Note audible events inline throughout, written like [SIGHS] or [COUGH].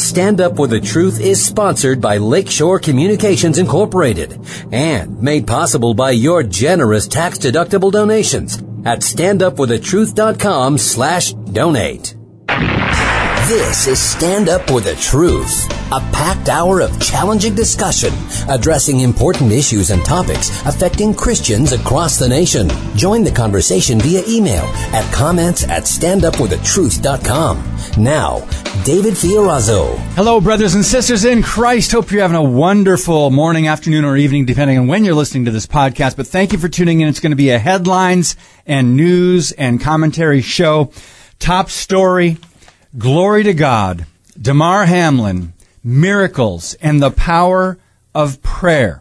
Stand Up with the Truth is sponsored by Lakeshore Communications Incorporated and made possible by your generous tax-deductible donations at standupwiththetruth.com slash donate. This is Stand Up for the Truth, a packed hour of challenging discussion addressing important issues and topics affecting Christians across the nation. Join the conversation via email at comments at standupwiththetruth.com. Now, David Fiorazo. Hello, brothers and sisters in Christ. Hope you're having a wonderful morning, afternoon, or evening, depending on when you're listening to this podcast. But thank you for tuning in. It's going to be a headlines and news and commentary show. Top story Glory to God, Damar Hamlin, miracles, and the power of prayer.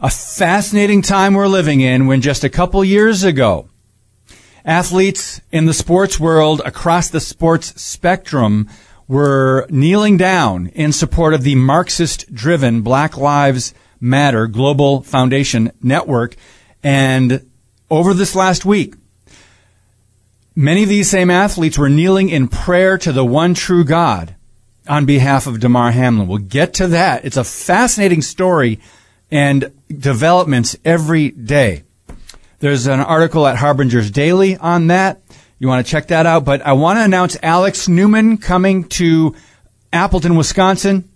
A fascinating time we're living in when just a couple years ago, athletes in the sports world across the sports spectrum were kneeling down in support of the Marxist driven Black Lives Matter Global Foundation Network. And over this last week, Many of these same athletes were kneeling in prayer to the one true God on behalf of Damar Hamlin. We'll get to that. It's a fascinating story and developments every day. There's an article at Harbinger's Daily on that. You want to check that out. But I want to announce Alex Newman coming to Appleton, Wisconsin.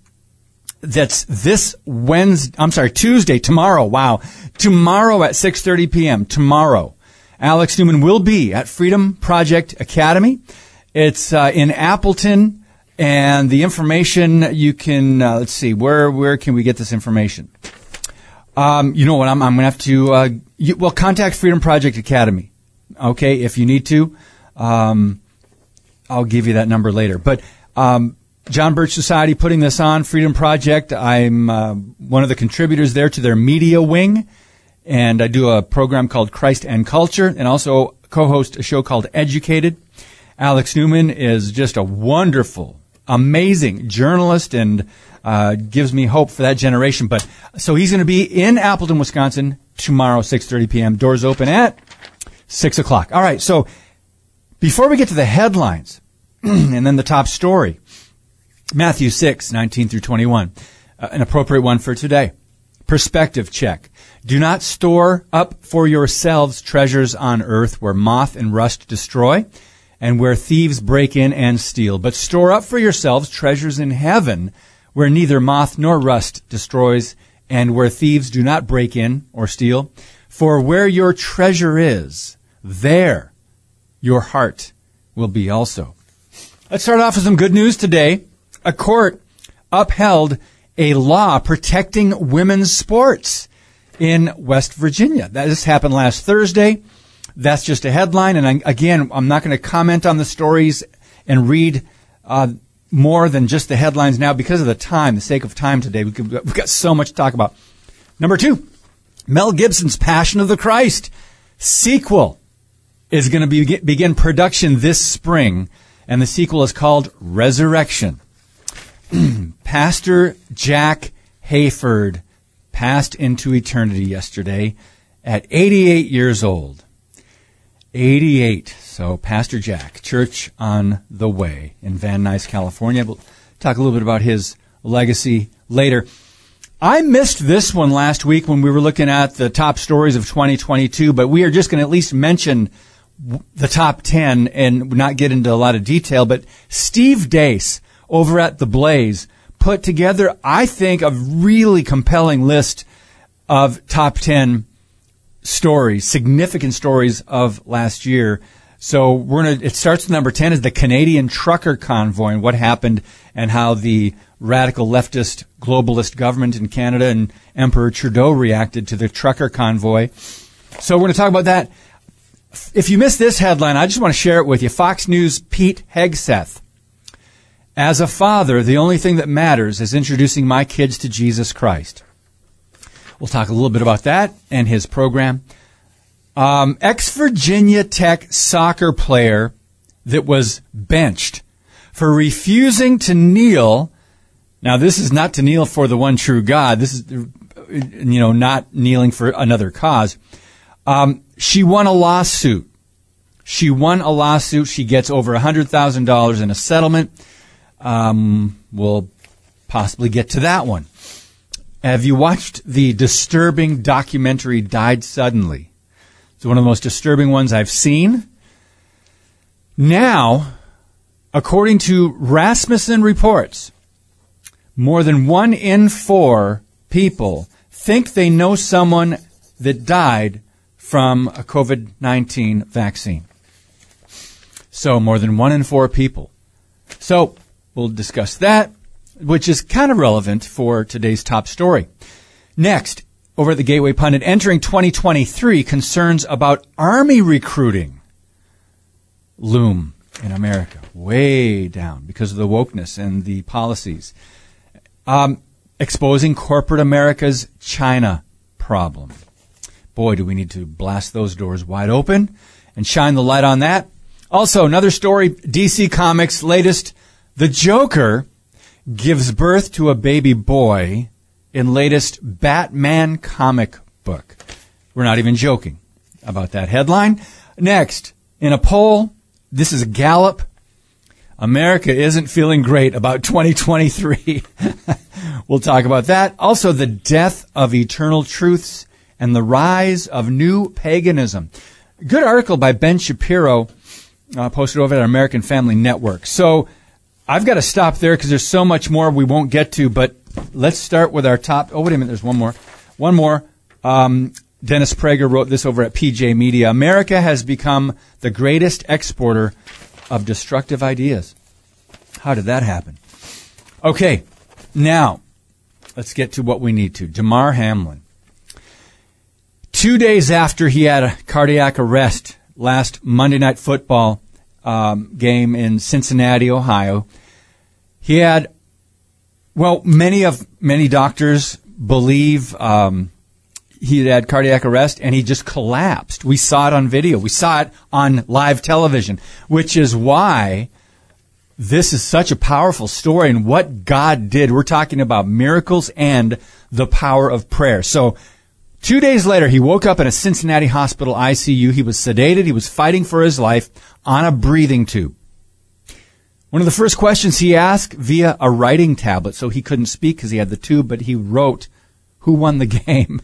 That's this Wednesday. I'm sorry, Tuesday, tomorrow. Wow. Tomorrow at 6.30 p.m. Tomorrow. Alex Newman will be at Freedom Project Academy. It's uh, in Appleton, and the information you can uh, let's see where where can we get this information? Um, you know what? I'm, I'm going to have to uh, you, well contact Freedom Project Academy. Okay, if you need to, um, I'll give you that number later. But um, John Birch Society putting this on Freedom Project. I'm uh, one of the contributors there to their media wing and I do a program called Christ and Culture, and also co-host a show called Educated. Alex Newman is just a wonderful, amazing journalist, and uh, gives me hope for that generation. But so he's going to be in Appleton, Wisconsin tomorrow, 6:30 p.m. Doors open at six o'clock. All right. So before we get to the headlines [CLEARS THROAT] and then the top story, Matthew 6, 19 through 21, uh, an appropriate one for today. Perspective check. Do not store up for yourselves treasures on earth where moth and rust destroy and where thieves break in and steal, but store up for yourselves treasures in heaven where neither moth nor rust destroys and where thieves do not break in or steal. For where your treasure is, there your heart will be also. Let's start off with some good news today. A court upheld a law protecting women's sports in West Virginia. That just happened last Thursday. That's just a headline. And I, again, I'm not going to comment on the stories and read uh, more than just the headlines now because of the time, the sake of time today. We've got, we've got so much to talk about. Number two, Mel Gibson's Passion of the Christ sequel is going to be, begin production this spring, and the sequel is called Resurrection. [CLEARS THROAT] Pastor Jack Hayford passed into eternity yesterday at 88 years old. 88. So, Pastor Jack, Church on the Way in Van Nuys, California. We'll talk a little bit about his legacy later. I missed this one last week when we were looking at the top stories of 2022, but we are just going to at least mention the top 10 and not get into a lot of detail. But Steve Deace over at The Blaze put together, I think, a really compelling list of top 10 stories, significant stories of last year. So we're gonna, it starts with number 10 is the Canadian trucker convoy and what happened and how the radical leftist globalist government in Canada and Emperor Trudeau reacted to the trucker convoy. So we're going to talk about that. If you missed this headline, I just want to share it with you. Fox News Pete Hegseth as a father, the only thing that matters is introducing my kids to Jesus Christ. We'll talk a little bit about that and his program. Um, Ex Virginia Tech soccer player that was benched for refusing to kneel. Now, this is not to kneel for the one true God. This is, you know, not kneeling for another cause. Um, she won a lawsuit. She won a lawsuit. She gets over $100,000 in a settlement. Um, we'll possibly get to that one. Have you watched the disturbing documentary Died Suddenly? It's one of the most disturbing ones I've seen. Now, according to Rasmussen reports, more than one in four people think they know someone that died from a COVID 19 vaccine. So, more than one in four people. So, we'll discuss that, which is kind of relevant for today's top story. Next, over at the Gateway Pundit, entering 2023, concerns about Army recruiting loom in America, way down because of the wokeness and the policies. Um, exposing corporate America's China problem. Boy, do we need to blast those doors wide open and shine the light on that. Also, another story DC Comics' latest The Joker gives birth to a baby boy in latest Batman comic book. We're not even joking about that headline. Next, in a poll, this is a Gallup. America isn't feeling great about 2023. [LAUGHS] we'll talk about that. Also, the death of eternal truths and the rise of new paganism. Good article by Ben Shapiro, uh, posted over at American Family Network. So I've got to stop there because there's so much more we won't get to, but let's start with our top. Oh, wait a minute. There's one more. One more. Um, Dennis Prager wrote this over at PJ Media. America has become the greatest exporter of destructive ideas. How did that happen? Okay, now let's get to what we need to. Damar Hamlin. Two days after he had a cardiac arrest last Monday Night Football um, game in Cincinnati, Ohio, he had, well, many of many doctors believe um, he had cardiac arrest and he just collapsed. We saw it on video. We saw it on live television, which is why this is such a powerful story and what God did. We're talking about miracles and the power of prayer. So two days later, he woke up in a Cincinnati hospital ICU. He was sedated. He was fighting for his life on a breathing tube. One of the first questions he asked via a writing tablet, so he couldn't speak because he had the tube, but he wrote, who won the [LAUGHS] game?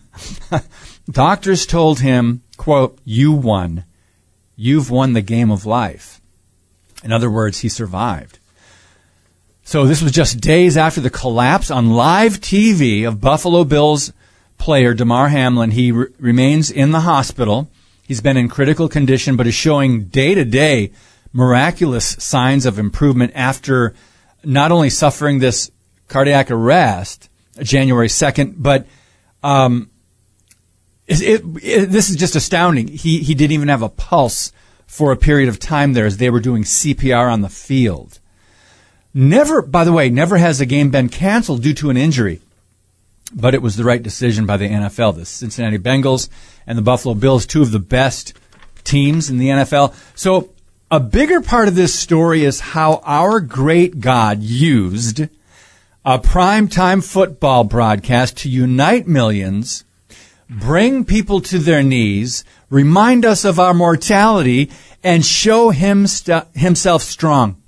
Doctors told him, quote, you won. You've won the game of life. In other words, he survived. So this was just days after the collapse on live TV of Buffalo Bills player Damar Hamlin. He re- remains in the hospital. He's been in critical condition, but is showing day to day miraculous signs of improvement after not only suffering this cardiac arrest January 2nd, but um, it, it, it, this is just astounding. He, he didn't even have a pulse for a period of time there as they were doing CPR on the field. Never, by the way, never has a game been canceled due to an injury, but it was the right decision by the NFL. The Cincinnati Bengals and the Buffalo Bills, two of the best teams in the NFL. So a bigger part of this story is how our great God used a primetime football broadcast to unite millions, bring people to their knees, remind us of our mortality, and show him st- himself strong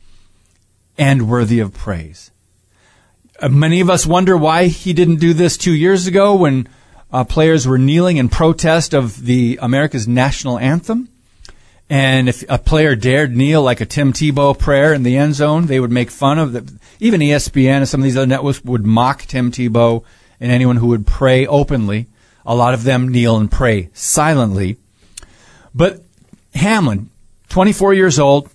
and worthy of praise. Uh, many of us wonder why he didn't do this two years ago when uh, players were kneeling in protest of the America's national anthem. And if a player dared kneel like a Tim Tebow prayer in the end zone, they would make fun of the, even ESPN and some of these other networks would mock Tim Tebow and anyone who would pray openly. A lot of them kneel and pray silently. But Hamlin, 24 years old,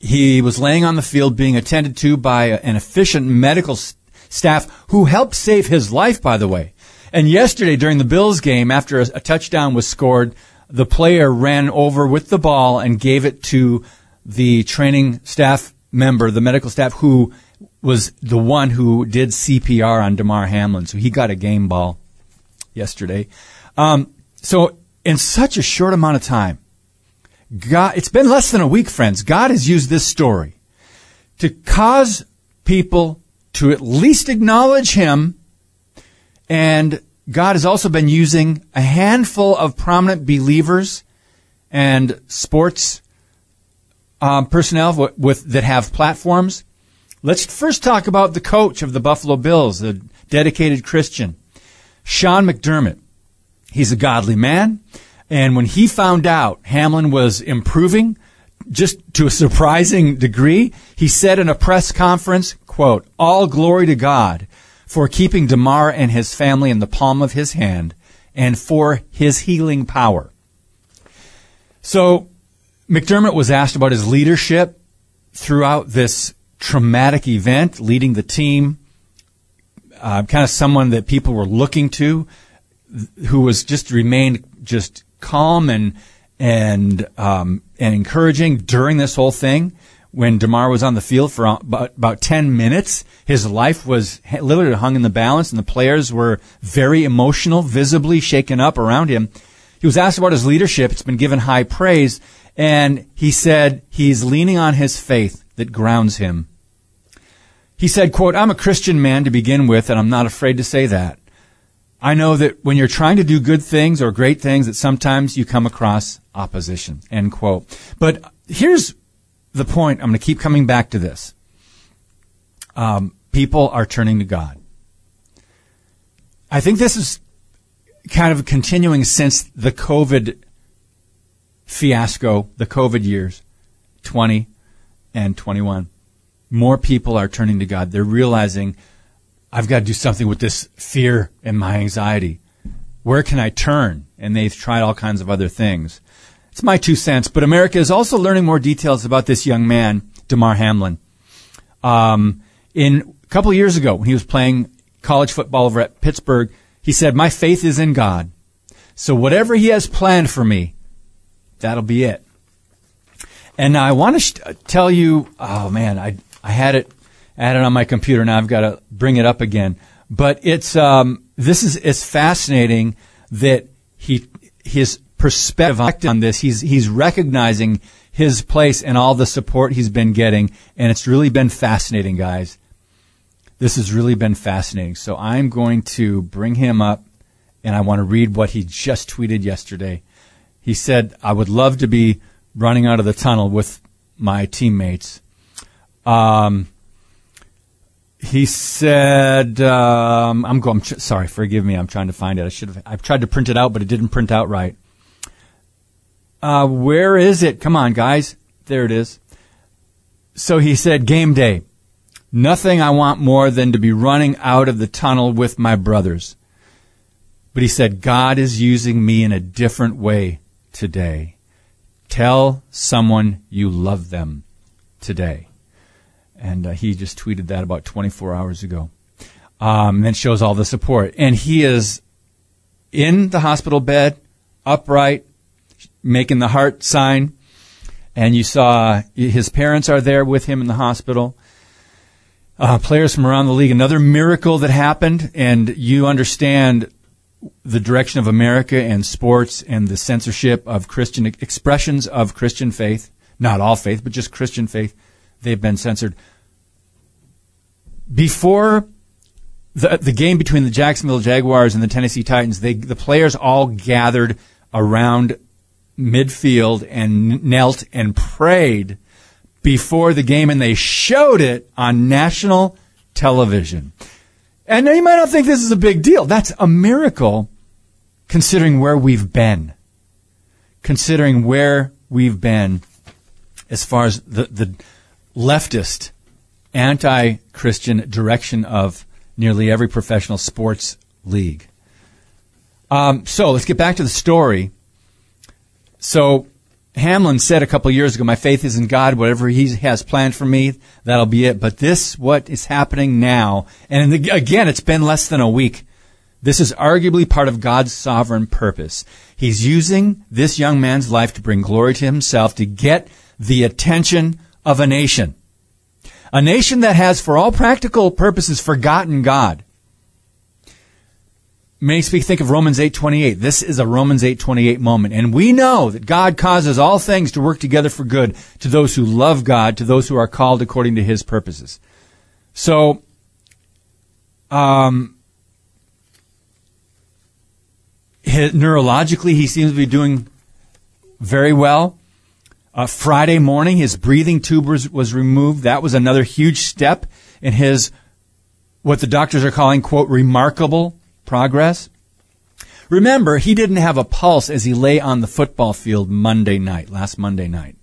he was laying on the field being attended to by an efficient medical staff who helped save his life, by the way. And yesterday during the Bills game, after a, a touchdown was scored, the player ran over with the ball and gave it to the training staff member, the medical staff, who was the one who did CPR on Damar Hamlin. So he got a game ball yesterday. Um, so in such a short amount of time, God, it's been less than a week, friends. God has used this story to cause people to at least acknowledge Him and God has also been using a handful of prominent believers and sports um, personnel with, with, that have platforms Let's first talk about the coach of the Buffalo Bills, the dedicated Christian, Sean McDermott. He's a godly man. And when he found out Hamlin was improving, just to a surprising degree, he said in a press conference, quote, all glory to God for keeping Damar and his family in the palm of his hand and for his healing power. So McDermott was asked about his leadership throughout this traumatic event, leading the team, uh, kind of someone that people were looking to, who was just remained just calm and and um, and encouraging during this whole thing. When Damar was on the field for about, about 10 minutes, his life was literally hung in the balance and the players were very emotional, visibly shaken up around him. He was asked about his leadership. It's been given high praise. And he said he's leaning on his faith that grounds him. He said, quote, I'm a Christian man to begin with, and I'm not afraid to say that. I know that when you're trying to do good things or great things, that sometimes you come across opposition. End quote. But here's the point. I'm going to keep coming back to this. Um, people are turning to God. I think this is kind of continuing since the COVID fiasco, the COVID years, 20 and 21. More people are turning to God. They're realizing I've got to do something with this fear and my anxiety. Where can I turn? And they've tried all kinds of other things. It's my two cents, but America is also learning more details about this young man, Damar Hamlin. Um, in a couple years ago, when he was playing college football over at Pittsburgh, he said, "My faith is in God, so whatever He has planned for me, that'll be it." And I want to sh- tell you, oh man, I I had it added on my computer. Now I've got to bring it up again. But it's um, this is it's fascinating that he his perspective on this. He's he's recognizing his place and all the support he's been getting, and it's really been fascinating, guys. This has really been fascinating. So I'm going to bring him up, and I want to read what he just tweeted yesterday. He said, "I would love to be running out of the tunnel with my teammates." Um, he said, um, "I'm going. Sorry, forgive me. I'm trying to find it. I should have. I've tried to print it out, but it didn't print out right. Uh, where is it? Come on, guys. There it is. So he said, game day. Nothing I want more than to be running out of the tunnel with my brothers. But he said, God is using me in a different way today. Tell someone you love them today. And uh, he just tweeted that about 24 hours ago. Um, and shows all the support. And he is in the hospital bed, upright, making the heart sign. And you saw his parents are there with him in the hospital. Uh, players from around the league. Another miracle that happened, and you understand the direction of America and sports and the censorship of Christian expressions of Christian faith. Not all faith, but just Christian faith. They've been censored before the the game between the Jacksonville Jaguars and the Tennessee Titans, they the players all gathered around midfield and knelt and prayed before the game, and they showed it on national television. And you might not think this is a big deal. That's a miracle, considering where we've been. Considering where we've been, as far as the the leftist anti Christian direction of nearly every professional sports league. Um, so let's get back to the story. So Hamlin said a couple years ago, "My faith is in God. Whatever He has planned for me, that'll be it." But this, what is happening now, and again, it's been less than a week. This is arguably part of God's sovereign purpose. He's using this young man's life to bring glory to Himself to get the attention of a nation. A nation that has, for all practical purposes, forgotten God. Makes me think of Romans 8:28. This is a Romans 8:28 moment, and we know that God causes all things to work together for good to those who love God, to those who are called according to His purposes. So, um, neurologically, he seems to be doing very well. Uh, Friday morning, his breathing tube was, was removed. That was another huge step in his, what the doctors are calling, quote, remarkable progress. Remember, he didn't have a pulse as he lay on the football field Monday night, last Monday night.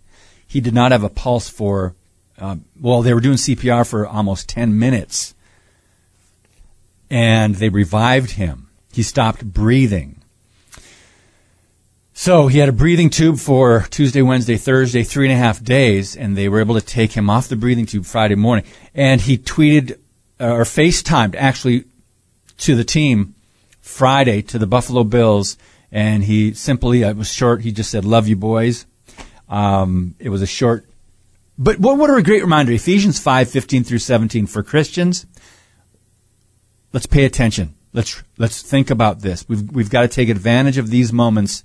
He did not have a pulse for, uh, well, they were doing CPR for almost 10 minutes. And they revived him. He stopped breathing. So he had a breathing tube for Tuesday, Wednesday, Thursday, three and a half days, and they were able to take him off the breathing tube Friday morning. And he tweeted uh, or FaceTimed actually to the team Friday to the Buffalo Bills, and he simply it was short. He just said, "Love you, boys." Um, it was a short, but what, what a great reminder! Ephesians five fifteen through seventeen for Christians. Let's pay attention. Let's let's think about this. We've we've got to take advantage of these moments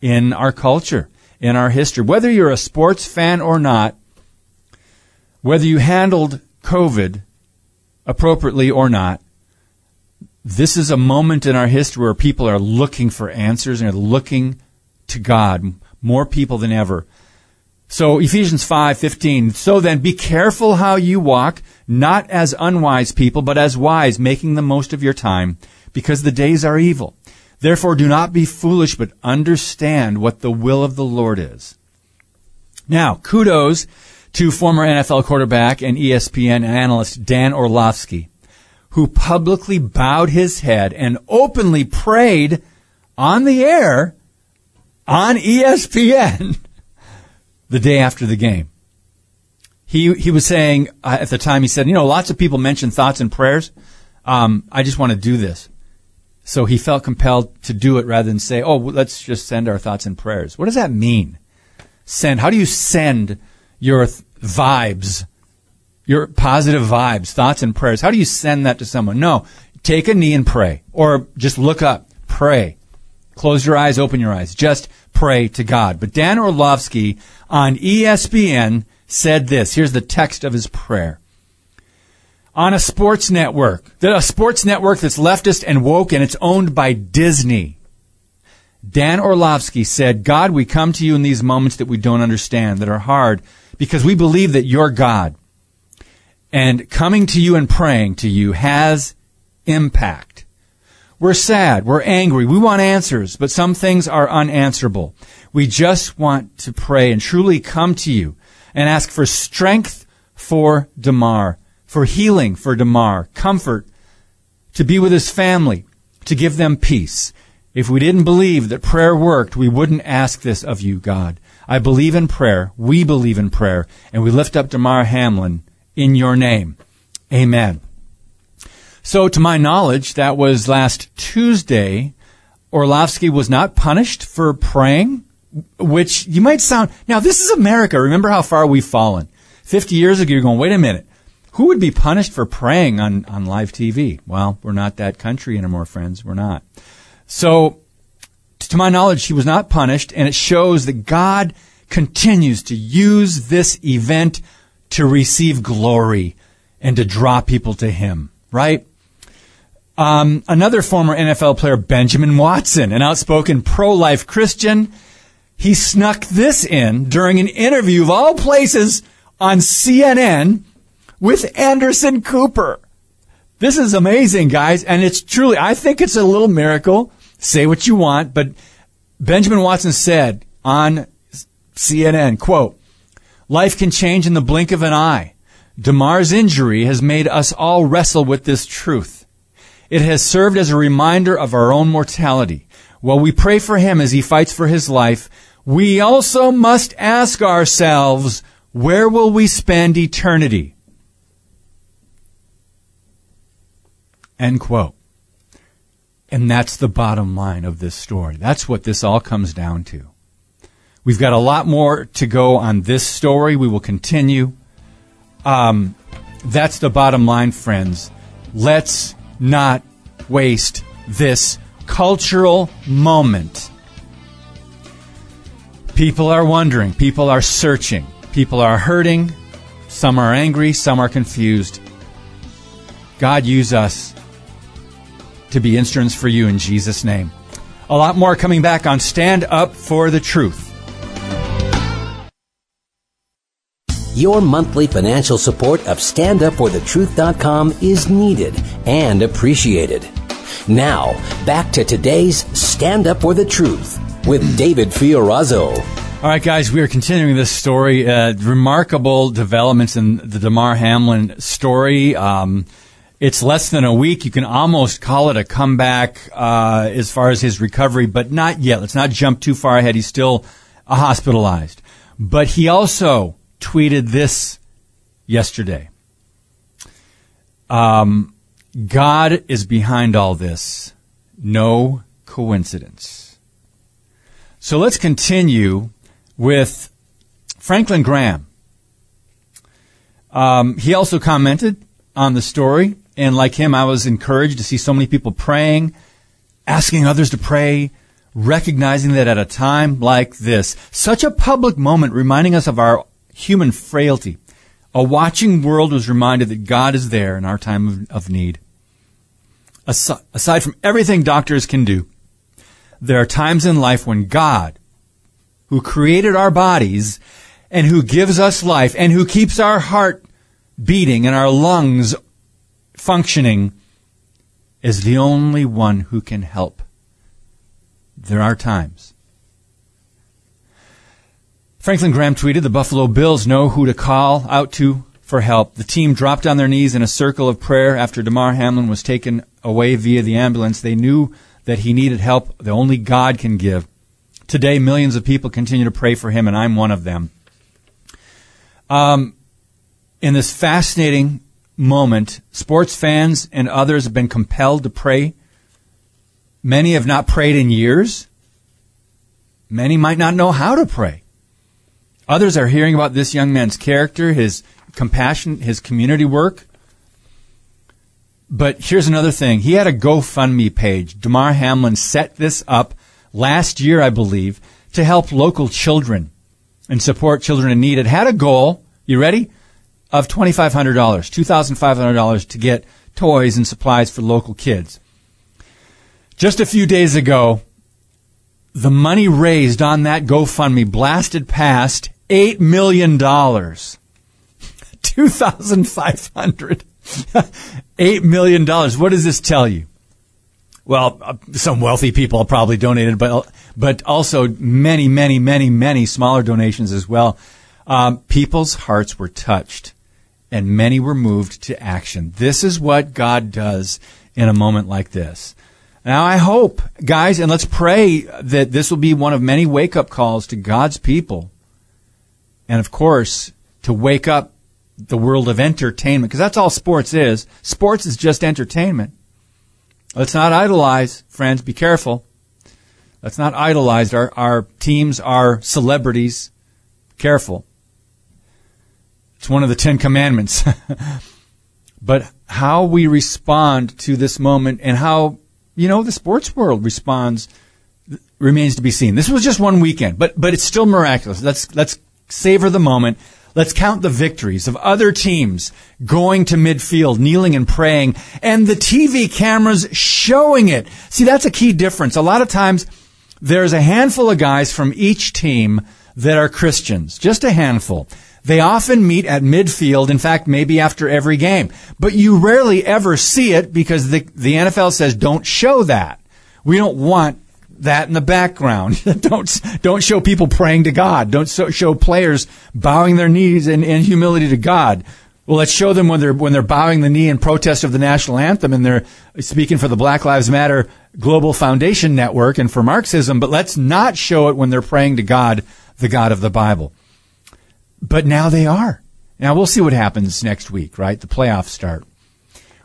in our culture, in our history. Whether you're a sports fan or not, whether you handled COVID appropriately or not, this is a moment in our history where people are looking for answers and are looking to God, more people than ever. So Ephesians 5:15 So then be careful how you walk not as unwise people but as wise making the most of your time because the days are evil. Therefore do not be foolish but understand what the will of the Lord is. Now, kudos to former NFL quarterback and ESPN analyst Dan Orlovsky who publicly bowed his head and openly prayed on the air on ESPN [LAUGHS] the day after the game. He, he was saying, uh, at the time, he said, you know, lots of people mention thoughts and prayers. Um, I just want to do this. So he felt compelled to do it rather than say, oh, let's just send our thoughts and prayers. What does that mean? Send. How do you send your th- vibes your positive vibes, thoughts, and prayers. How do you send that to someone? No, take a knee and pray, or just look up, pray. Close your eyes, open your eyes. Just pray to God. But Dan Orlovsky on ESPN said this. Here's the text of his prayer. On a sports network, a sports network that's leftist and woke and it's owned by Disney. Dan Orlovsky said, God, we come to you in these moments that we don't understand, that are hard, because we believe that you're God. And coming to you and praying to you has impact. We're sad. We're angry. We want answers, but some things are unanswerable. We just want to pray and truly come to you and ask for strength for Damar, for healing for Damar, comfort to be with his family, to give them peace. If we didn't believe that prayer worked, we wouldn't ask this of you, God. I believe in prayer. We believe in prayer. And we lift up Damar Hamlin in your name. Amen. So, to my knowledge, that was last Tuesday. Orlovsky was not punished for praying, which you might sound. Now, this is America. Remember how far we've fallen. 50 years ago, you're going, wait a minute. Who would be punished for praying on, on live TV? Well, we're not that country anymore, friends. We're not. So, to my knowledge, he was not punished, and it shows that God continues to use this event to receive glory and to draw people to him, right? Um, another former NFL player, Benjamin Watson, an outspoken pro-life Christian, he snuck this in during an interview of all places on CNN with Anderson Cooper. This is amazing, guys, and it's truly, I think it's a little miracle. Say what you want, but Benjamin Watson said on CNN, quote, Life can change in the blink of an eye. Damar's injury has made us all wrestle with this truth. It has served as a reminder of our own mortality. While we pray for him as he fights for his life, we also must ask ourselves, where will we spend eternity? End quote. And that's the bottom line of this story. That's what this all comes down to. We've got a lot more to go on this story. We will continue. Um, that's the bottom line, friends. Let's not waste this cultural moment. People are wondering, people are searching, people are hurting, some are angry, some are confused. God, use us to be instruments for you in Jesus' name. A lot more coming back on Stand Up for the Truth. Your monthly financial support of StandUpForTheTruth.com is needed and appreciated. Now, back to today's Stand Up for the Truth with David Fiorazo. All right, guys, we are continuing this story. Uh, remarkable developments in the Damar Hamlin story. Um, it's less than a week. You can almost call it a comeback uh, as far as his recovery, but not yet. Let's not jump too far ahead. He's still uh, hospitalized. But he also tweeted this yesterday. Um, God is behind all this. No coincidence. So let's continue with Franklin Graham. Um, he also commented on the story, and like him, I was encouraged to see so many people praying, asking others to pray, recognizing that at a time like this, such a public moment reminding us of our human frailty, a watching world was reminded that God is there in our time of, of need. Aside, aside from everything doctors can do, there are times in life when God, who created our bodies and who gives us life and who keeps our heart beating and our lungs functioning, is the only one who can help. There are times. Franklin Graham tweeted, the Buffalo Bills know who to call out to for help. The team dropped on their knees in a circle of prayer after Damar Hamlin was taken away via the ambulance. They knew that he needed help that only God can give. Today, millions of people continue to pray for him, and I'm one of them. Um, in this fascinating moment, sports fans and others have been compelled to pray. Many have not prayed in years. Many might not know how to pray. Others are hearing about this young man's character, his compassion, his community work. But here's another thing. He had a GoFundMe page. Damar Hamlin set this up last year, I believe, to help local children and support children in need. It had a goal, you ready? Of $2,500, $2,500 to get toys and supplies for local kids. Just a few days ago, the money raised on that GoFundMe blasted past $8 million. 2,500. $8 million. What does this tell you? well, uh, some wealthy people probably donated, but but also many, many, many, many smaller donations as well. Um, people's hearts were touched, and many were moved to action. This is what God does in a moment like this. Now, I hope, guys, and let's pray that this will be one of many wake up calls to God's people, and of course, to wake up the world of entertainment, because that's all sports is. Sports is just entertainment. Let's not idolize, friends. Be careful. Let's not idolize our, our teams, our celebrities. Careful. It's one of the Ten Commandments. [LAUGHS] but how we respond to this moment and how, you know, the sports world responds remains to be seen. This was just one weekend, but, but it's still miraculous. Let's, let's savor the moment. Let's count the victories of other teams going to midfield, kneeling and praying, and the TV cameras showing it. See, that's a key difference. A lot of times, there's a handful of guys from each team that are Christians. Just a handful. They often meet at midfield, in fact, maybe after every game. But you rarely ever see it because the, the NFL says don't show that. We don't want that in the background. [LAUGHS] don't don't show people praying to God. Don't show players bowing their knees in, in humility to God. Well, let's show them when they're when they're bowing the knee in protest of the national anthem and they're speaking for the Black Lives Matter Global Foundation Network and for Marxism. But let's not show it when they're praying to God, the God of the Bible. But now they are. Now we'll see what happens next week. Right, the playoffs start.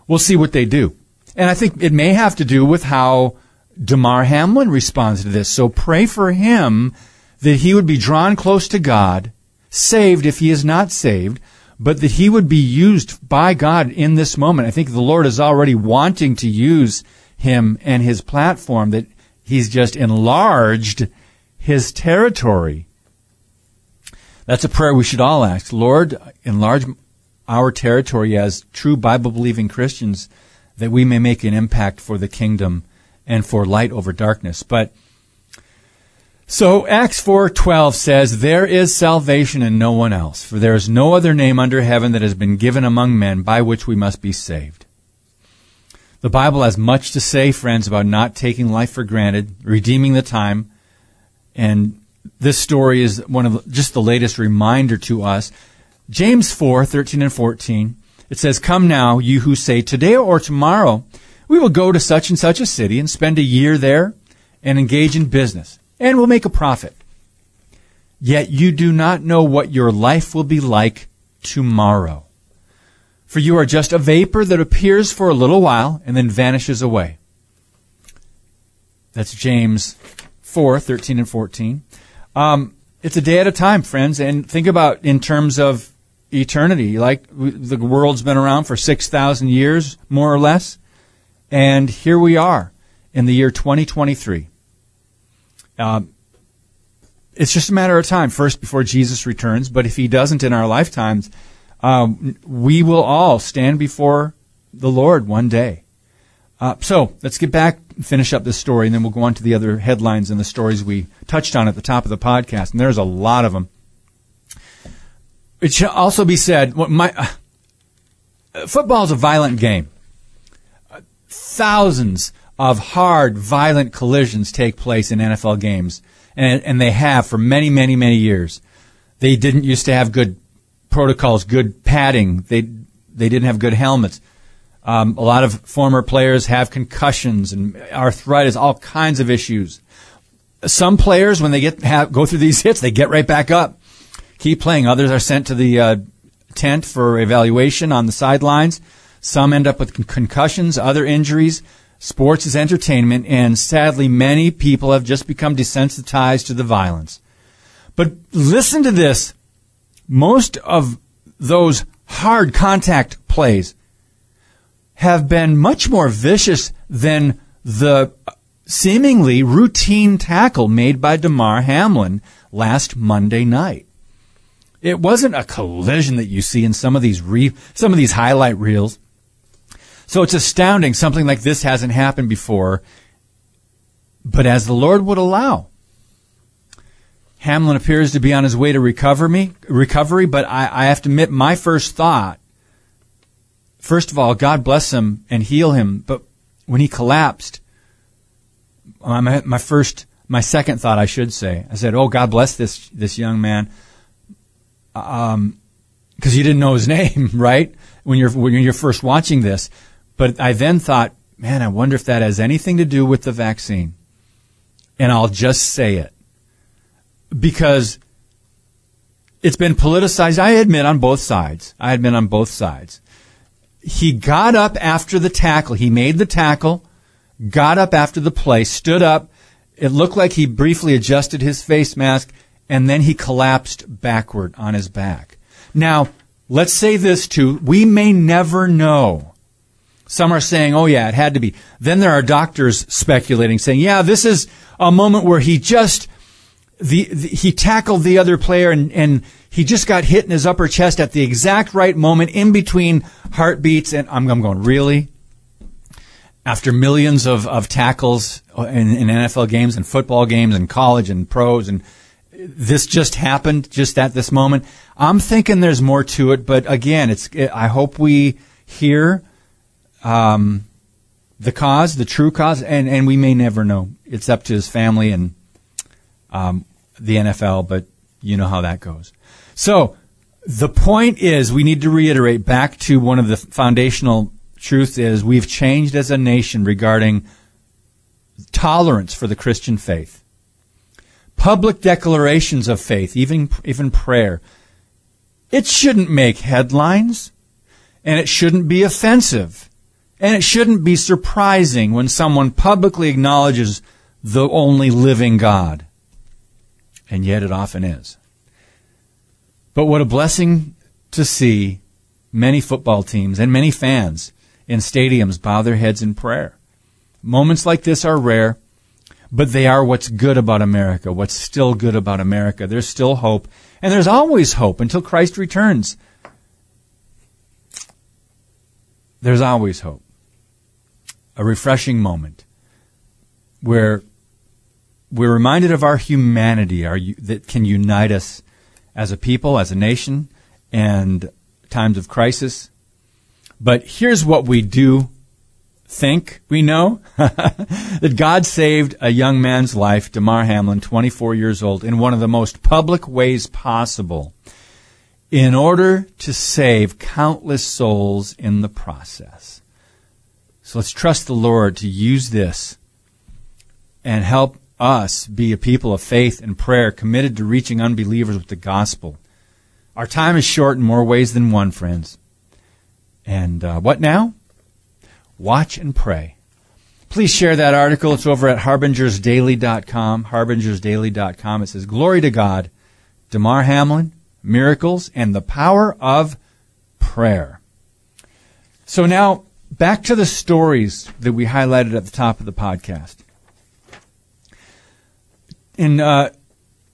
We'll see what they do, and I think it may have to do with how Damar Hamlin responds to this. So pray for him that he would be drawn close to God, saved if he is not saved, but that he would be used by God in this moment. I think the Lord is already wanting to use him and his platform, that he's just enlarged his territory. That's a prayer we should all ask. Lord, enlarge our territory as true Bible believing Christians that we may make an impact for the kingdom and for light over darkness. But So Acts 4:12 says, "There is salvation in no one else, for there is no other name under heaven that has been given among men by which we must be saved." The Bible has much to say, friends, about not taking life for granted, redeeming the time, and this story is one of just the latest reminder to us. James 4:13 and 14. It says, "Come now, you who say today or tomorrow, we will go to such and such a city and spend a year there and engage in business." and we'll make a profit. Yet you do not know what your life will be like tomorrow. For you are just a vapor that appears for a little while and then vanishes away. That's James 4, 13 and 14. Um, it's a day at a time, friends, and think about in terms of eternity. Like the world's been around for 6,000 years, more or less, and here we are in the year 2023. Um, it's just a matter of time, first before Jesus returns, but if he doesn't in our lifetimes, um, we will all stand before the Lord one day. Uh, so let's get back and finish up this story, and then we'll go on to the other headlines and the stories we touched on at the top of the podcast. And there's a lot of them. It should also be said, my, uh, football is a violent game. Thousands of hard, violent collisions take place in NFL games, and, and they have for many, many, many years. They didn't used to have good protocols, good padding. They they didn't have good helmets. Um, a lot of former players have concussions and arthritis, all kinds of issues. Some players, when they get have, go through these hits, they get right back up, keep playing. Others are sent to the uh, tent for evaluation on the sidelines. Some end up with concussions, other injuries. Sports is entertainment, and sadly, many people have just become desensitized to the violence. But listen to this. Most of those hard contact plays have been much more vicious than the seemingly routine tackle made by Damar Hamlin last Monday night. It wasn't a collision that you see in some of these re- some of these highlight reels. So it's astounding. Something like this hasn't happened before. But as the Lord would allow, Hamlin appears to be on his way to recover me, recovery, but I, I have to admit my first thought, first of all, God bless him and heal him. But when he collapsed, my, my first, my second thought, I should say, I said, "Oh, God bless this this young man," um, because you didn't know his [LAUGHS] name, right? When you're when you're first watching this, but I then thought, man, I wonder if that has anything to do with the vaccine. And I'll just say it. Because it's been politicized, I admit, on both sides. I admit on both sides. He got up after the tackle. He made the tackle, got up after the play, stood up. It looked like he briefly adjusted his face mask, and then he collapsed backward on his back. Now, let's say this too. We may never know some are saying, oh yeah, it had to be. Then there are doctors speculating, saying, yeah, this is a moment where he just, the, the, he tackled the other player and, and he just got hit in his upper chest at the exact right moment in between heartbeats. And I'm, I'm going, really? After millions of, of tackles in, in NFL games and football games and college and pros and this just happened just at this moment. I'm thinking there's more to it, but again, it's, I hope we hear um, the cause, the true cause, and, and we may never know. It's up to his family and um, the NFL, but you know how that goes. So the point is, we need to reiterate back to one of the foundational truths is we've changed as a nation regarding tolerance for the Christian faith. Public declarations of faith, even, even prayer, it shouldn't make headlines and it shouldn't be offensive. And it shouldn't be surprising when someone publicly acknowledges the only living God. And yet it often is. But what a blessing to see many football teams and many fans in stadiums bow their heads in prayer. Moments like this are rare, but they are what's good about America, what's still good about America. There's still hope, and there's always hope until Christ returns. There's always hope a refreshing moment where we're reminded of our humanity our, that can unite us as a people, as a nation, and times of crisis. But here's what we do think we know [LAUGHS] that God saved a young man's life, Damar Hamlin, 24 years old, in one of the most public ways possible in order to save countless souls in the process. So let's trust the Lord to use this and help us be a people of faith and prayer committed to reaching unbelievers with the gospel. Our time is short in more ways than one, friends. And uh, what now? Watch and pray. Please share that article. It's over at harbingersdaily.com. Harbingersdaily.com. It says, Glory to God, Damar Hamlin, miracles, and the power of prayer. So now, back to the stories that we highlighted at the top of the podcast. In uh,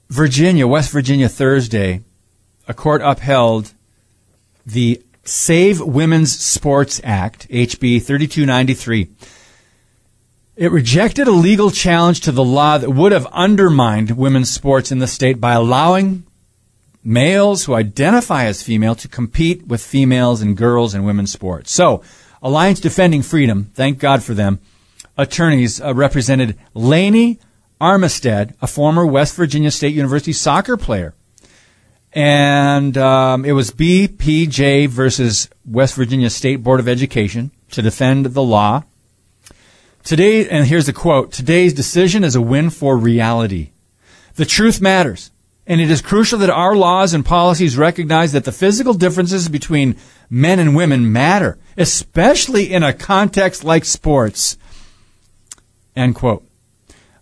Virginia, West Virginia, Thursday, a court upheld the Save Women's Sports Act, HB 3293. It rejected a legal challenge to the law that would have undermined women's sports in the state by allowing males who identify as female to compete with females and girls in women's sports. So, Alliance Defending Freedom, thank God for them, attorneys uh, represented Lainey Armistead, a former West Virginia State University soccer player and um, it was BPJ versus West Virginia State Board of Education to defend the law. Today, and here's a quote today's decision is a win for reality. The truth matters, and it is crucial that our laws and policies recognize that the physical differences between men and women matter, especially in a context like sports. End quote.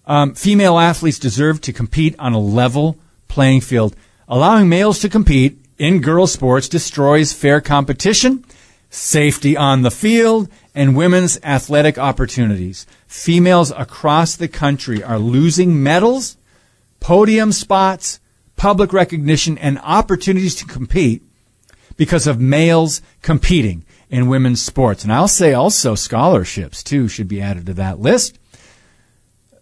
Um, female athletes deserve to compete on a level playing field. Allowing males to compete in girls' sports destroys fair competition, safety on the field, and women's athletic opportunities. Females across the country are losing medals, podium spots, public recognition, and opportunities to compete because of males competing in women's sports. And I'll say also scholarships too should be added to that list.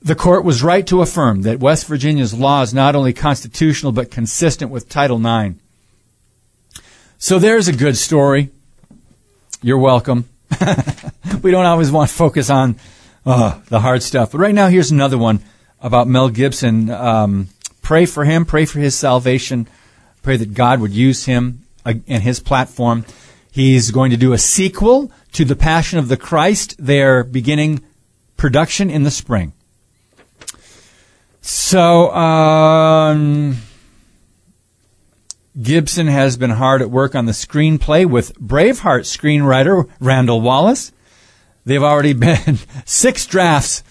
The court was right to affirm that West Virginia's law is not only constitutional but consistent with Title IX. So there's a good story. You're welcome. [LAUGHS] we don't always want to focus on uh, the hard stuff. But right now, here's another one about Mel Gibson. Um, pray for him, pray for his salvation, pray that God would use him and his platform. He's going to do a sequel to The Passion of the Christ. They're beginning production in the spring. So, um, Gibson has been hard at work on the screenplay with Braveheart screenwriter Randall Wallace. They've already [LAUGHS] been six drafts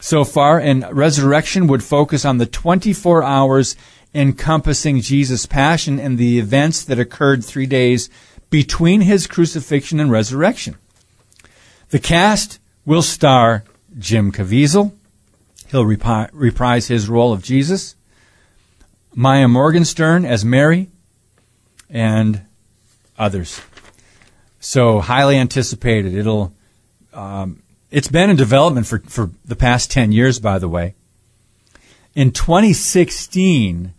so far, and Resurrection would focus on the 24 hours encompassing Jesus' passion and the events that occurred three days between his crucifixion and resurrection. The cast will star Jim Caviezel, He'll reprise his role of Jesus. Maia Morgenstern as Mary, and others. So highly anticipated. It'll. Um, it's been in development for, for the past 10 years, by the way. In 2016,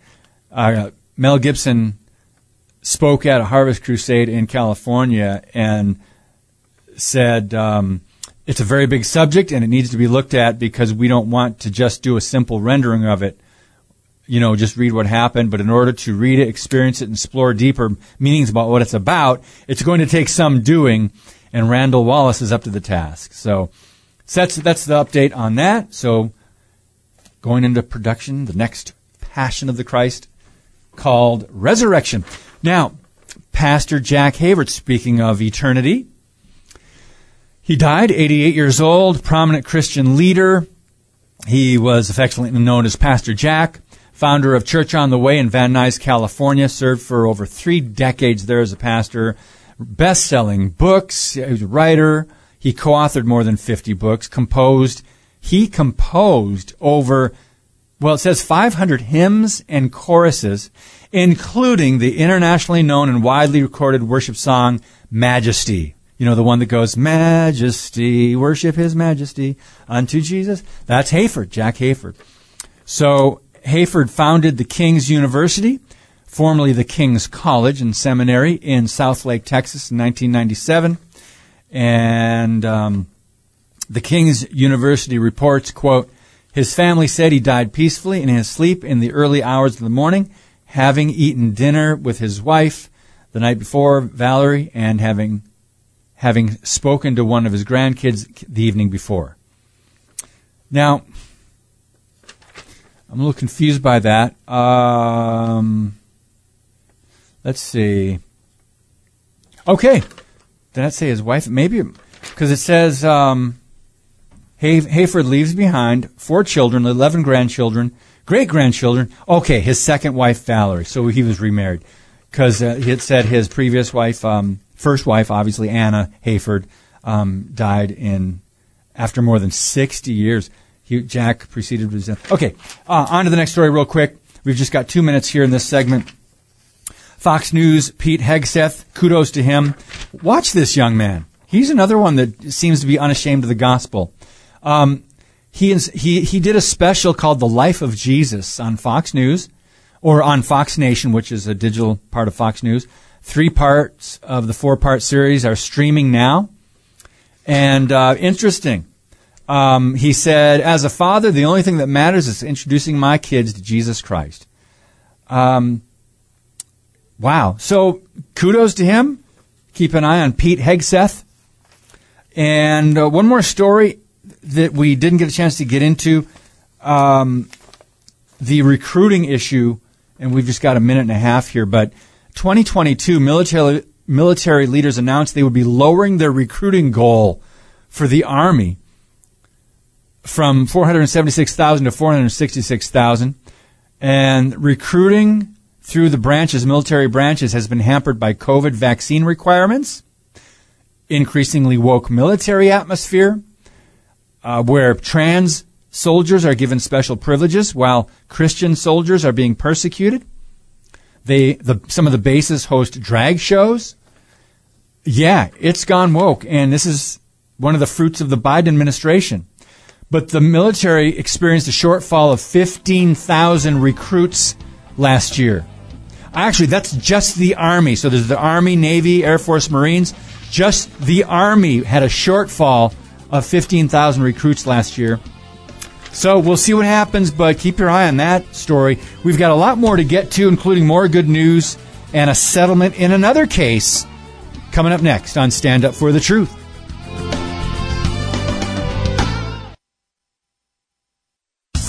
uh, Mel Gibson spoke at a Harvest Crusade in California and said, um, it's a very big subject and it needs to be looked at because we don't want to just do a simple rendering of it. You know, just read what happened, but in order to read it, experience it, and explore deeper meanings about what it's about, it's going to take some doing, and Randall Wallace is up to the task. So that's, that's the update on that. So going into production, the next Passion of the Christ called Resurrection. Now, Pastor Jack Hayford, speaking of eternity, he died 88 years old, prominent Christian leader. He was affectionately known as Pastor Jack, founder of Church on the Way in Van Nuys, California, served for over three decades there as a pastor, best selling books. He was a writer. He co authored more than 50 books, composed. He composed over, well, it says 500 hymns and choruses, including the internationally known and widely recorded worship song, Majesty. You know, the one that goes, Majesty, worship His Majesty unto Jesus. That's Hayford, Jack Hayford. So Hayford founded the King's University, formerly the King's College and Seminary in Southlake, Texas in 1997. And um, the King's University reports, quote, his family said he died peacefully in his sleep in the early hours of the morning, having eaten dinner with his wife the night before, Valerie, and having having spoken to one of his grandkids the evening before. Now, I'm a little confused by that. Um, let's see. Okay. Did that say his wife? Maybe because it says um, Hay- Hayford leaves behind four children, 11 grandchildren, great grandchildren. Okay, his second wife, Valerie. So he was remarried because uh, had said his previous wife, um, first wife, obviously Anna Hayford, um, died in after more than 60 years. He, Jack preceded his death. Okay, uh, on to the next story real quick. We've just got two minutes here in this segment. Fox News, Pete Hegseth, kudos to him. Watch this young man. He's another one that seems to be unashamed of the gospel. Um, he, he, he did a special called The Life of Jesus on Fox News, or on Fox Nation, which is a digital part of Fox News. Three parts of the four part series are streaming now. And uh, interesting. Um, he said, as a father, the only thing that matters is introducing my kids to Jesus Christ. Um, wow. So kudos to him. Keep an eye on Pete Hegseth. And uh, one more story that we didn't get a chance to get into um, the recruiting issue, and we've just got a minute and a half here, but 2022 military, military leaders announced they would be lowering their recruiting goal for the Army from 476,000 to 466,000. And recruiting through the branches, military branches, has been hampered by COVID vaccine requirements, increasingly woke military atmosphere, uh, where trans soldiers are given special privileges while Christian soldiers are being persecuted. They, the, some of the bases host drag shows. Yeah, it's gone woke, and this is one of the fruits of the Biden administration. But the military experienced a shortfall of 15,000 recruits last year. Actually, that's just the Army. So there's the Army, Navy, Air Force, Marines. Just the Army had a shortfall of 15,000 recruits last year. So we'll see what happens, but keep your eye on that story. We've got a lot more to get to, including more good news and a settlement in another case coming up next on Stand Up for the Truth.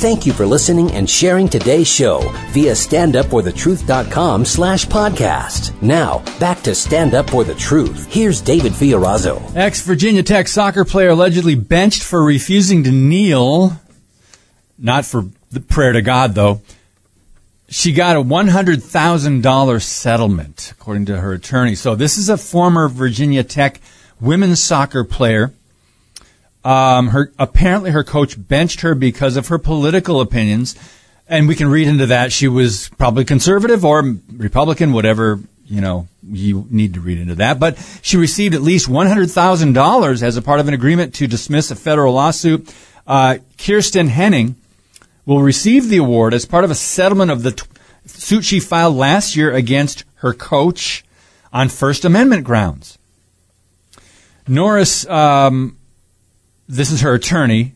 Thank you for listening and sharing today's show via standupforthetruth.com slash podcast. Now, back to Stand Up For The Truth. Here's David Fiorazo. Ex-Virginia Tech soccer player allegedly benched for refusing to kneel. Not for the prayer to God, though. She got a $100,000 settlement, according to her attorney. So this is a former Virginia Tech women's soccer player um, her apparently her coach benched her because of her political opinions, and we can read into that. She was probably conservative or Republican, whatever you know you need to read into that. But she received at least one hundred thousand dollars as a part of an agreement to dismiss a federal lawsuit. Uh, Kiersten Hening will receive the award as part of a settlement of the t- suit she filed last year against her coach on First Amendment grounds. Norris. Um, this is her attorney.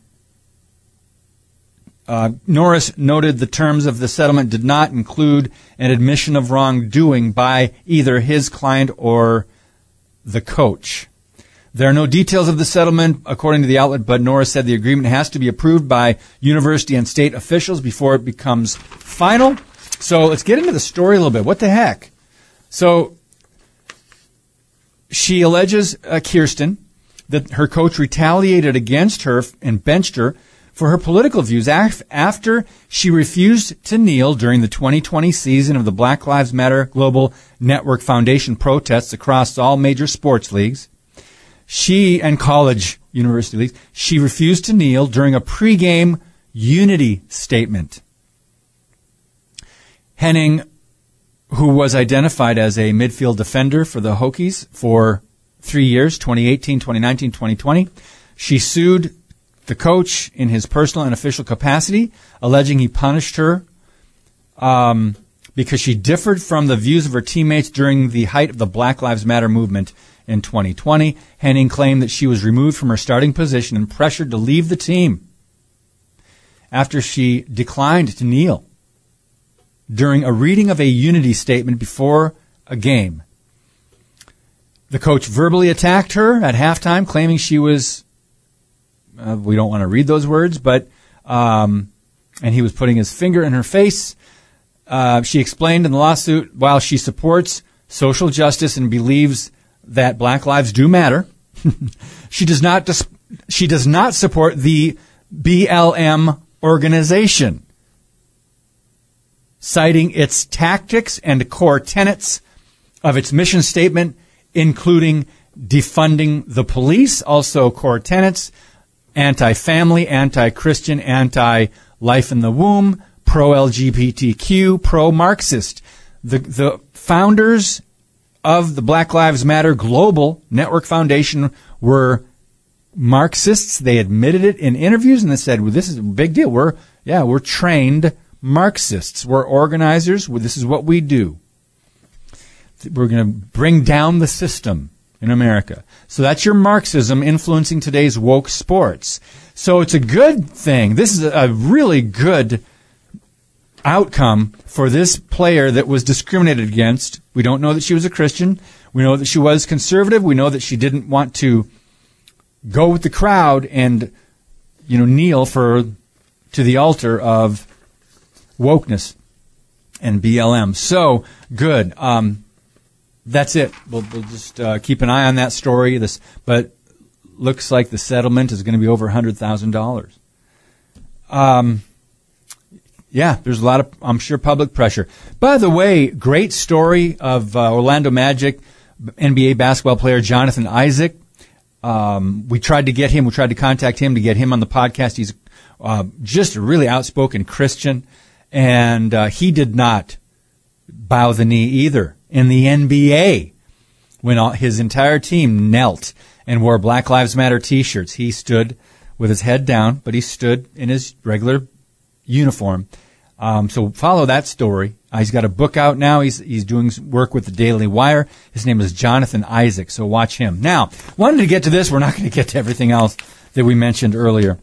Uh, Norris noted the terms of the settlement did not include an admission of wrongdoing by either his client or the coach. There are no details of the settlement, according to the outlet, but Norris said the agreement has to be approved by university and state officials before it becomes final. So let's get into the story a little bit. What the heck? So she alleges uh, Kirsten that her coach retaliated against her and benched her for her political views after she refused to kneel during the 2020 season of the Black Lives Matter Global Network Foundation protests across all major sports leagues. She and college university leagues, she refused to kneel during a pregame unity statement. Hening, who was identified as a midfield defender for the Hokies for three years 2018, 2019, 2020. She sued the coach in his personal and official capacity, alleging he punished her um, because she differed from the views of her teammates during the height of the Black Lives Matter movement in 2020. Hening claimed that she was removed from her starting position and pressured to leave the team after she declined to kneel during a reading of a unity statement before a game. The coach verbally attacked her at halftime, claiming she was, uh, we don't want to read those words, but, um, and he was putting his finger in her face. Uh, she explained in the lawsuit while she supports social justice and believes that black lives do matter, [LAUGHS] she does not dis- she does not support the BLM organization, citing its tactics and core tenets of its mission statement, including defunding the police, also core tenets, anti-family, anti-Christian, anti-life in the womb, pro-LGBTQ, pro-Marxist. The, the founders of the Black Lives Matter Global Network Foundation were Marxists. They admitted it in interviews and they said, well, this is a big deal. We're, yeah, we're trained Marxists. We're organizers. This is what we do. We're going to bring down the system in America. So that's your Marxism influencing today's woke sports. So it's a good thing. This is a really good outcome for this player that was discriminated against. We don't know that she was a Christian. We know that she was conservative. We know that she didn't want to go with the crowd and you know kneel for to the altar of wokeness and BLM. So good. Um, that's it. We'll, we'll just uh, keep an eye on that story. This, but looks like the settlement is going to be over hundred thousand dollars. Um, yeah, there's a lot of, I'm sure, public pressure. By the way, great story of uh, Orlando Magic NBA basketball player Jonathan Isaac. Um, we tried to get him, we tried to contact him to get him on the podcast. He's uh, just a really outspoken Christian, and uh, he did not bow the knee either in the NBA when all, his entire team knelt and wore Black Lives Matter T-shirts. He stood with his head down, but he stood in his regular uniform um, so follow that story. Uh, he's got a book out now. He's he's doing work with the Daily Wire. His name is Jonathan Isaac. So watch him. Now, wanted to get to this. We're not going to get to everything else that we mentioned earlier.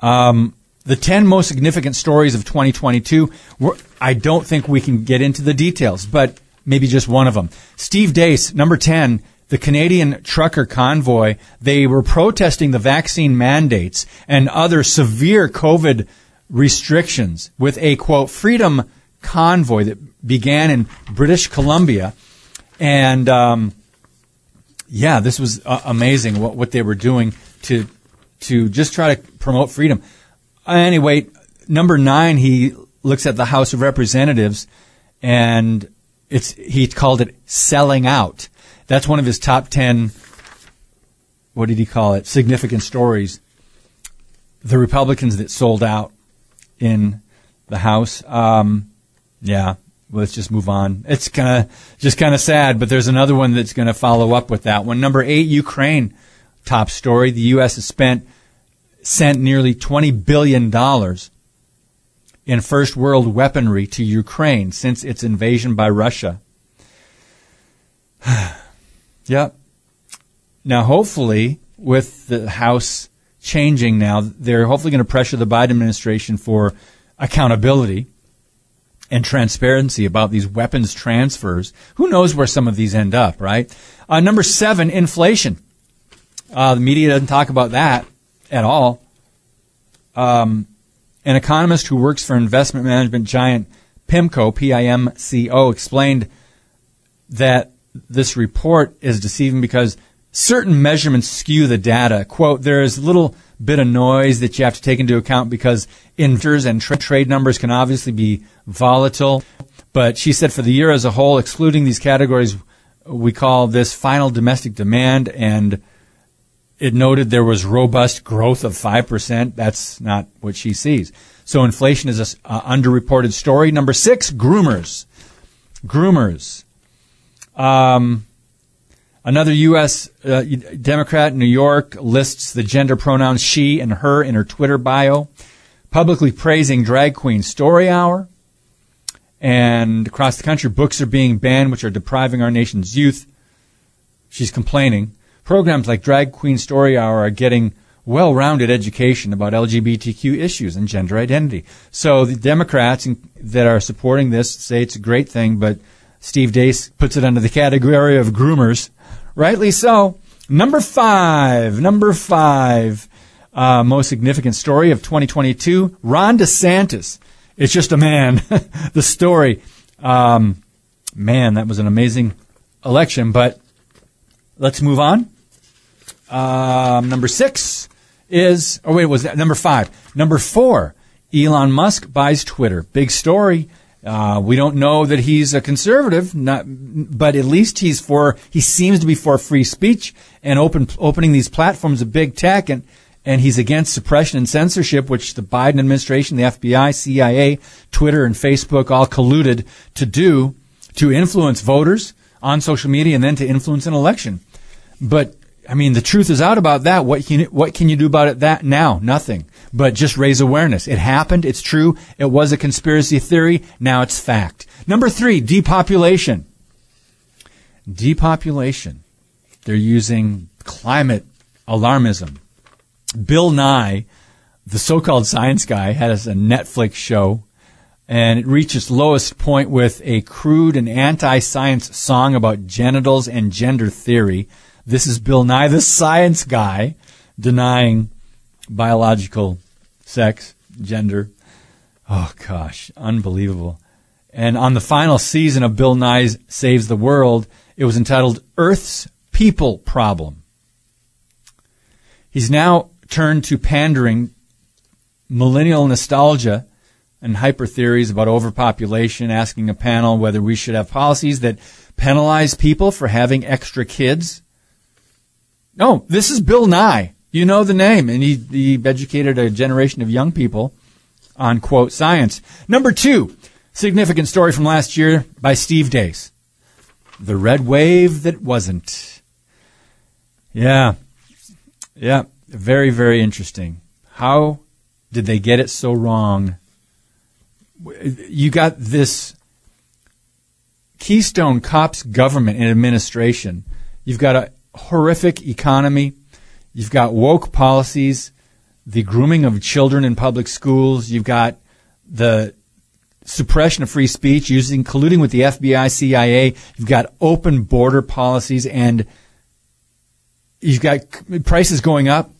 Um, the 10 most significant stories of 2022. I don't think we can get into the details, but maybe just one of them. Steve Deace, number 10, the Canadian trucker convoy, they were protesting the vaccine mandates and other severe COVID restrictions with a quote freedom convoy that began in British Columbia, and um, yeah, this was uh, amazing what what they were doing to to just try to promote freedom. Anyway, number nine, he looks at the House of Representatives, and it's he called it selling out. That's one of his top ten. What did he call it? Significant stories. The Republicans that sold out in the house. Um, yeah, let's just move on. It's kind of just kind of sad, but there's another one that's going to follow up with that one. Number eight, Ukraine. Top story: the U.S. has spent sent nearly twenty billion dollars in first world weaponry to Ukraine since its invasion by Russia. [SIGHS] yep. Now, hopefully, with the House changing now. They're hopefully going to pressure the Biden administration for accountability and transparency about these weapons transfers. Who knows where some of these end up, right? Uh, number seven, inflation. Uh, the media doesn't talk about that at all. Um, an economist who works for investment management giant PIMCO, P-I-M-C-O, explained that this report is deceiving because certain measurements skew the data. Quote, there is a little bit of noise that you have to take into account because inters and tra- trade numbers can obviously be volatile. But she said for the year as a whole, excluding these categories, we call this final domestic demand and it noted there was robust growth of 5%. That's not what she sees. So inflation is a uh, underreported story. Number six, groomers. Groomers. Um, Another U.S. Uh, Democrat in New York lists the gender pronouns she and her in her Twitter bio, publicly praising drag queen story hour. And across the country, books are being banned, which are depriving our nation's youth. She's complaining. Programs like Drag Queen Story Hour are getting well-rounded education about LGBTQ issues and gender identity. So the Democrats that are supporting this say it's a great thing, but Steve Deace puts it under the category of groomers. Rightly so. Number five, number five, uh, most significant story of 2022, Ron DeSantis. It's just a man. [LAUGHS] the story. Um, man, that was an amazing election, but let's move on. Um, number six is, oh wait, was that number five? Number four, Elon Musk buys Twitter. Big story. Uh, we don't know that he's a conservative, not, but at least he's for. He seems to be for free speech and open opening these platforms of big tech, and and he's against suppression and censorship, which the Biden administration, the FBI, CIA, Twitter, and Facebook all colluded to do to influence voters on social media and then to influence an election. But I mean, the truth is out about that. What can what can you do about it that now? Nothing. But just raise awareness. It happened. It's true. It was a conspiracy theory. Now it's fact. Number three, depopulation. Depopulation. They're using climate alarmism. Bill Nye, the so-called science guy, has a Netflix show and it reached its lowest point with a crude and anti-science song about genitals and gender theory this is Bill Nye, the science guy, denying biological sex, gender. Oh gosh, unbelievable. And on the final season of Bill Nye Saves the World, it was entitled Earth's People Problem. He's now turned to pandering millennial nostalgia and hyper theories about overpopulation, asking a panel whether we should have policies that penalize people for having extra kids no, this is Bill Nye. You know the name, and he, he educated a generation of young people on quote science. Number two, significant story from last year by Steve Deace. The red wave that wasn't. Yeah. Yeah. Very, very interesting. How did they get it so wrong? You got this Keystone Cops government and administration. You've got a horrific economy. You've got woke policies, the grooming of children in public schools. You've got the suppression of free speech using colluding with the FBI, CIA. You've got open border policies and you've got prices going up,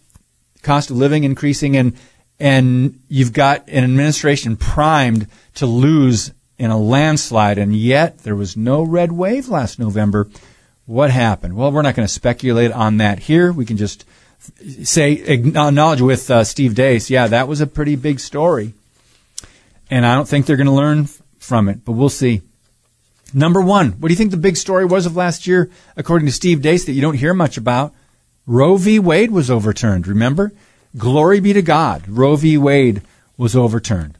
cost of living increasing and and you've got an administration primed to lose in a landslide and yet there was no red wave last November what happened? Well, we're not going to speculate on that here. We can just say, acknowledge with uh, Steve Deace, yeah, that was a pretty big story. And I don't think they're going to learn from it, but we'll see. Number one, what do you think the big story was of last year, according to Steve Deace, that you don't hear much about? Roe v. Wade was overturned, remember? Glory be to God. Roe v. Wade was overturned.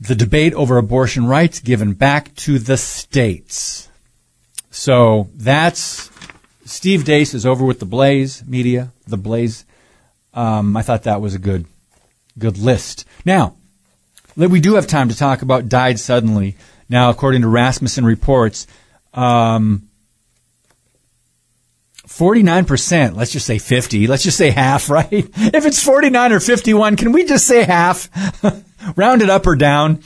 The debate over abortion rights given back to the states. So that's Steve Deace is over with the Blaze Media, the Blaze. Um, I thought that was a good, good list. Now, we do have time to talk about died suddenly. Now, according to Rasmussen reports, um, 49%, let's just say 50, let's just say half, [LAUGHS] right? If it's 49 or 51, can we just say half? [LAUGHS] Round it up or down.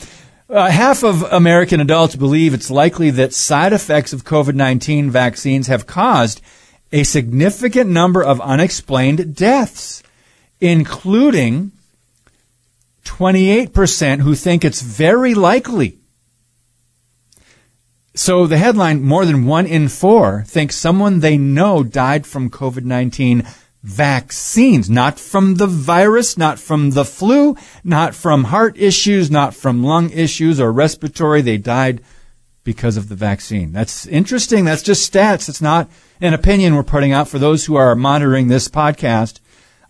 Uh, half of American adults believe it's likely that side effects of COVID 19 vaccines have caused a significant number of unexplained deaths, including 28% who think it's very likely. So the headline, more than one in four think someone they know died from COVID-19 vaccines, not from the virus, not from the flu, not from heart issues, not from lung issues or respiratory. They died because of the vaccine. That's interesting. That's just stats. It's not an opinion we're putting out for those who are monitoring this podcast.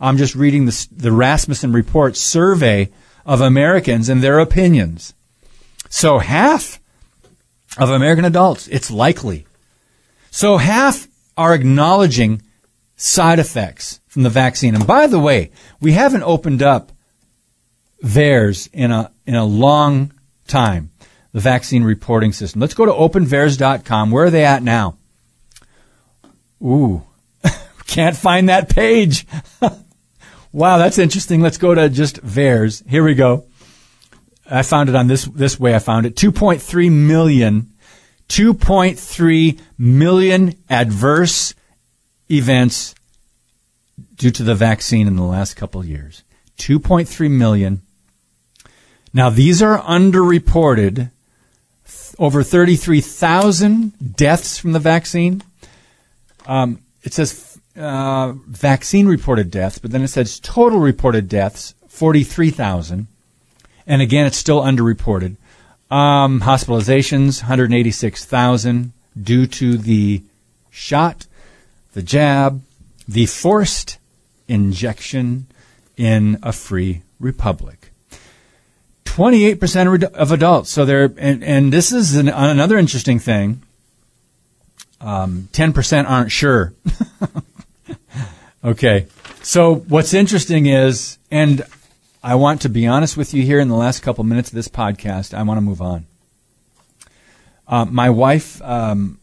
I'm just reading the, the Rasmussen report survey of Americans and their opinions. So half of American adults, it's likely So half are acknowledging side effects from the vaccine. And by the way, we haven't opened up VAERS in a, in a long time, the vaccine reporting system. Let's go to openvaers.com. Where are they at now? Ooh, [LAUGHS] can't find that page. [LAUGHS] wow, that's interesting. Let's go to just VAERS. Here we go. I found it on this, this way I found it. 2.3 million, 2.3 million adverse events due to the vaccine in the last couple years. 2.3 million. Now these are underreported. Over 33,000 deaths from the vaccine. Um, it says uh, vaccine reported deaths, but then it says total reported deaths 43,000. And again, it's still underreported. Um, hospitalizations 186,000 due to the shot, the jab, the forced injection in a free republic. 28% of adults. So they're, and, and this is an, another interesting thing. Um, 10% aren't sure. [LAUGHS] okay. So what's interesting is, and I want to be honest with you here in the last couple minutes of this podcast, I want to move on. Uh, my wife, um,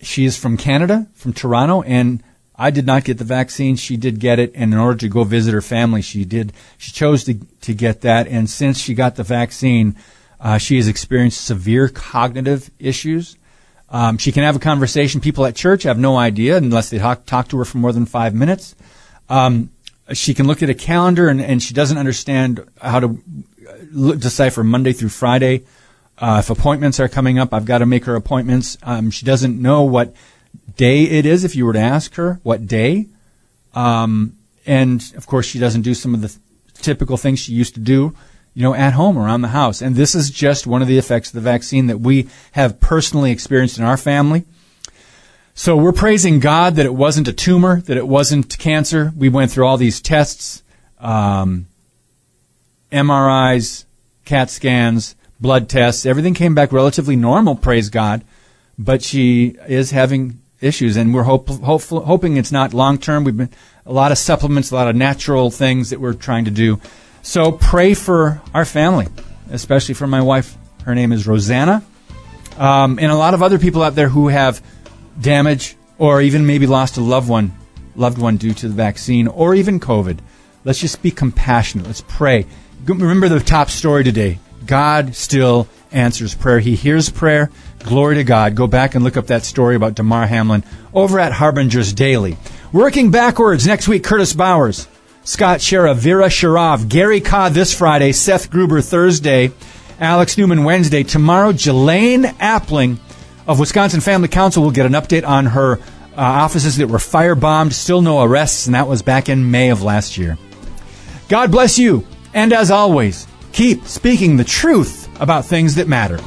she is from Canada, from Toronto, and I did not get the vaccine. She did get it, and in order to go visit her family, she did. She chose to to get that, and since she got the vaccine, uh, she has experienced severe cognitive issues. Um, she can have a conversation. People at church have no idea unless they talk, talk to her for more than five minutes. Um, she can look at a calendar and, and she doesn't understand how to uh, decipher Monday through Friday. Uh, if appointments are coming up, I've got to make her appointments. Um, she doesn't know what day it is if you were to ask her what day. Um, and of course, she doesn't do some of the th- typical things she used to do you know, at home around the house. And this is just one of the effects of the vaccine that we have personally experienced in our family. So we're praising God that it wasn't a tumor, that it wasn't cancer. We went through all these tests, um, MRIs, CAT scans, blood tests. Everything came back relatively normal, praise God. But she is having issues, and we're hope, hoping it's not long term. We've been a lot of supplements, a lot of natural things that we're trying to do so pray for our family, especially for my wife. Her name is Rosanna. Um, and a lot of other people out there who have damage or even maybe lost a loved one, loved one due to the vaccine or even COVID. Let's just be compassionate. Let's pray. Remember the top story today. God still answers prayer. He hears prayer. Glory to God. Go back and look up that story about Damar Hamlin over at Harbinger's Daily. Working backwards next week, Curtis Bowers. Scott Schara, Vera Sharav, Gary Kah this Friday, Seth Gruber Thursday, Alex Newman Wednesday. Tomorrow, Julaine Appling of Wisconsin Family Council will get an update on her uh, offices that were firebombed. Still no arrests, and that was back in May of last year. God bless you, and as always, keep speaking the truth about things that matter.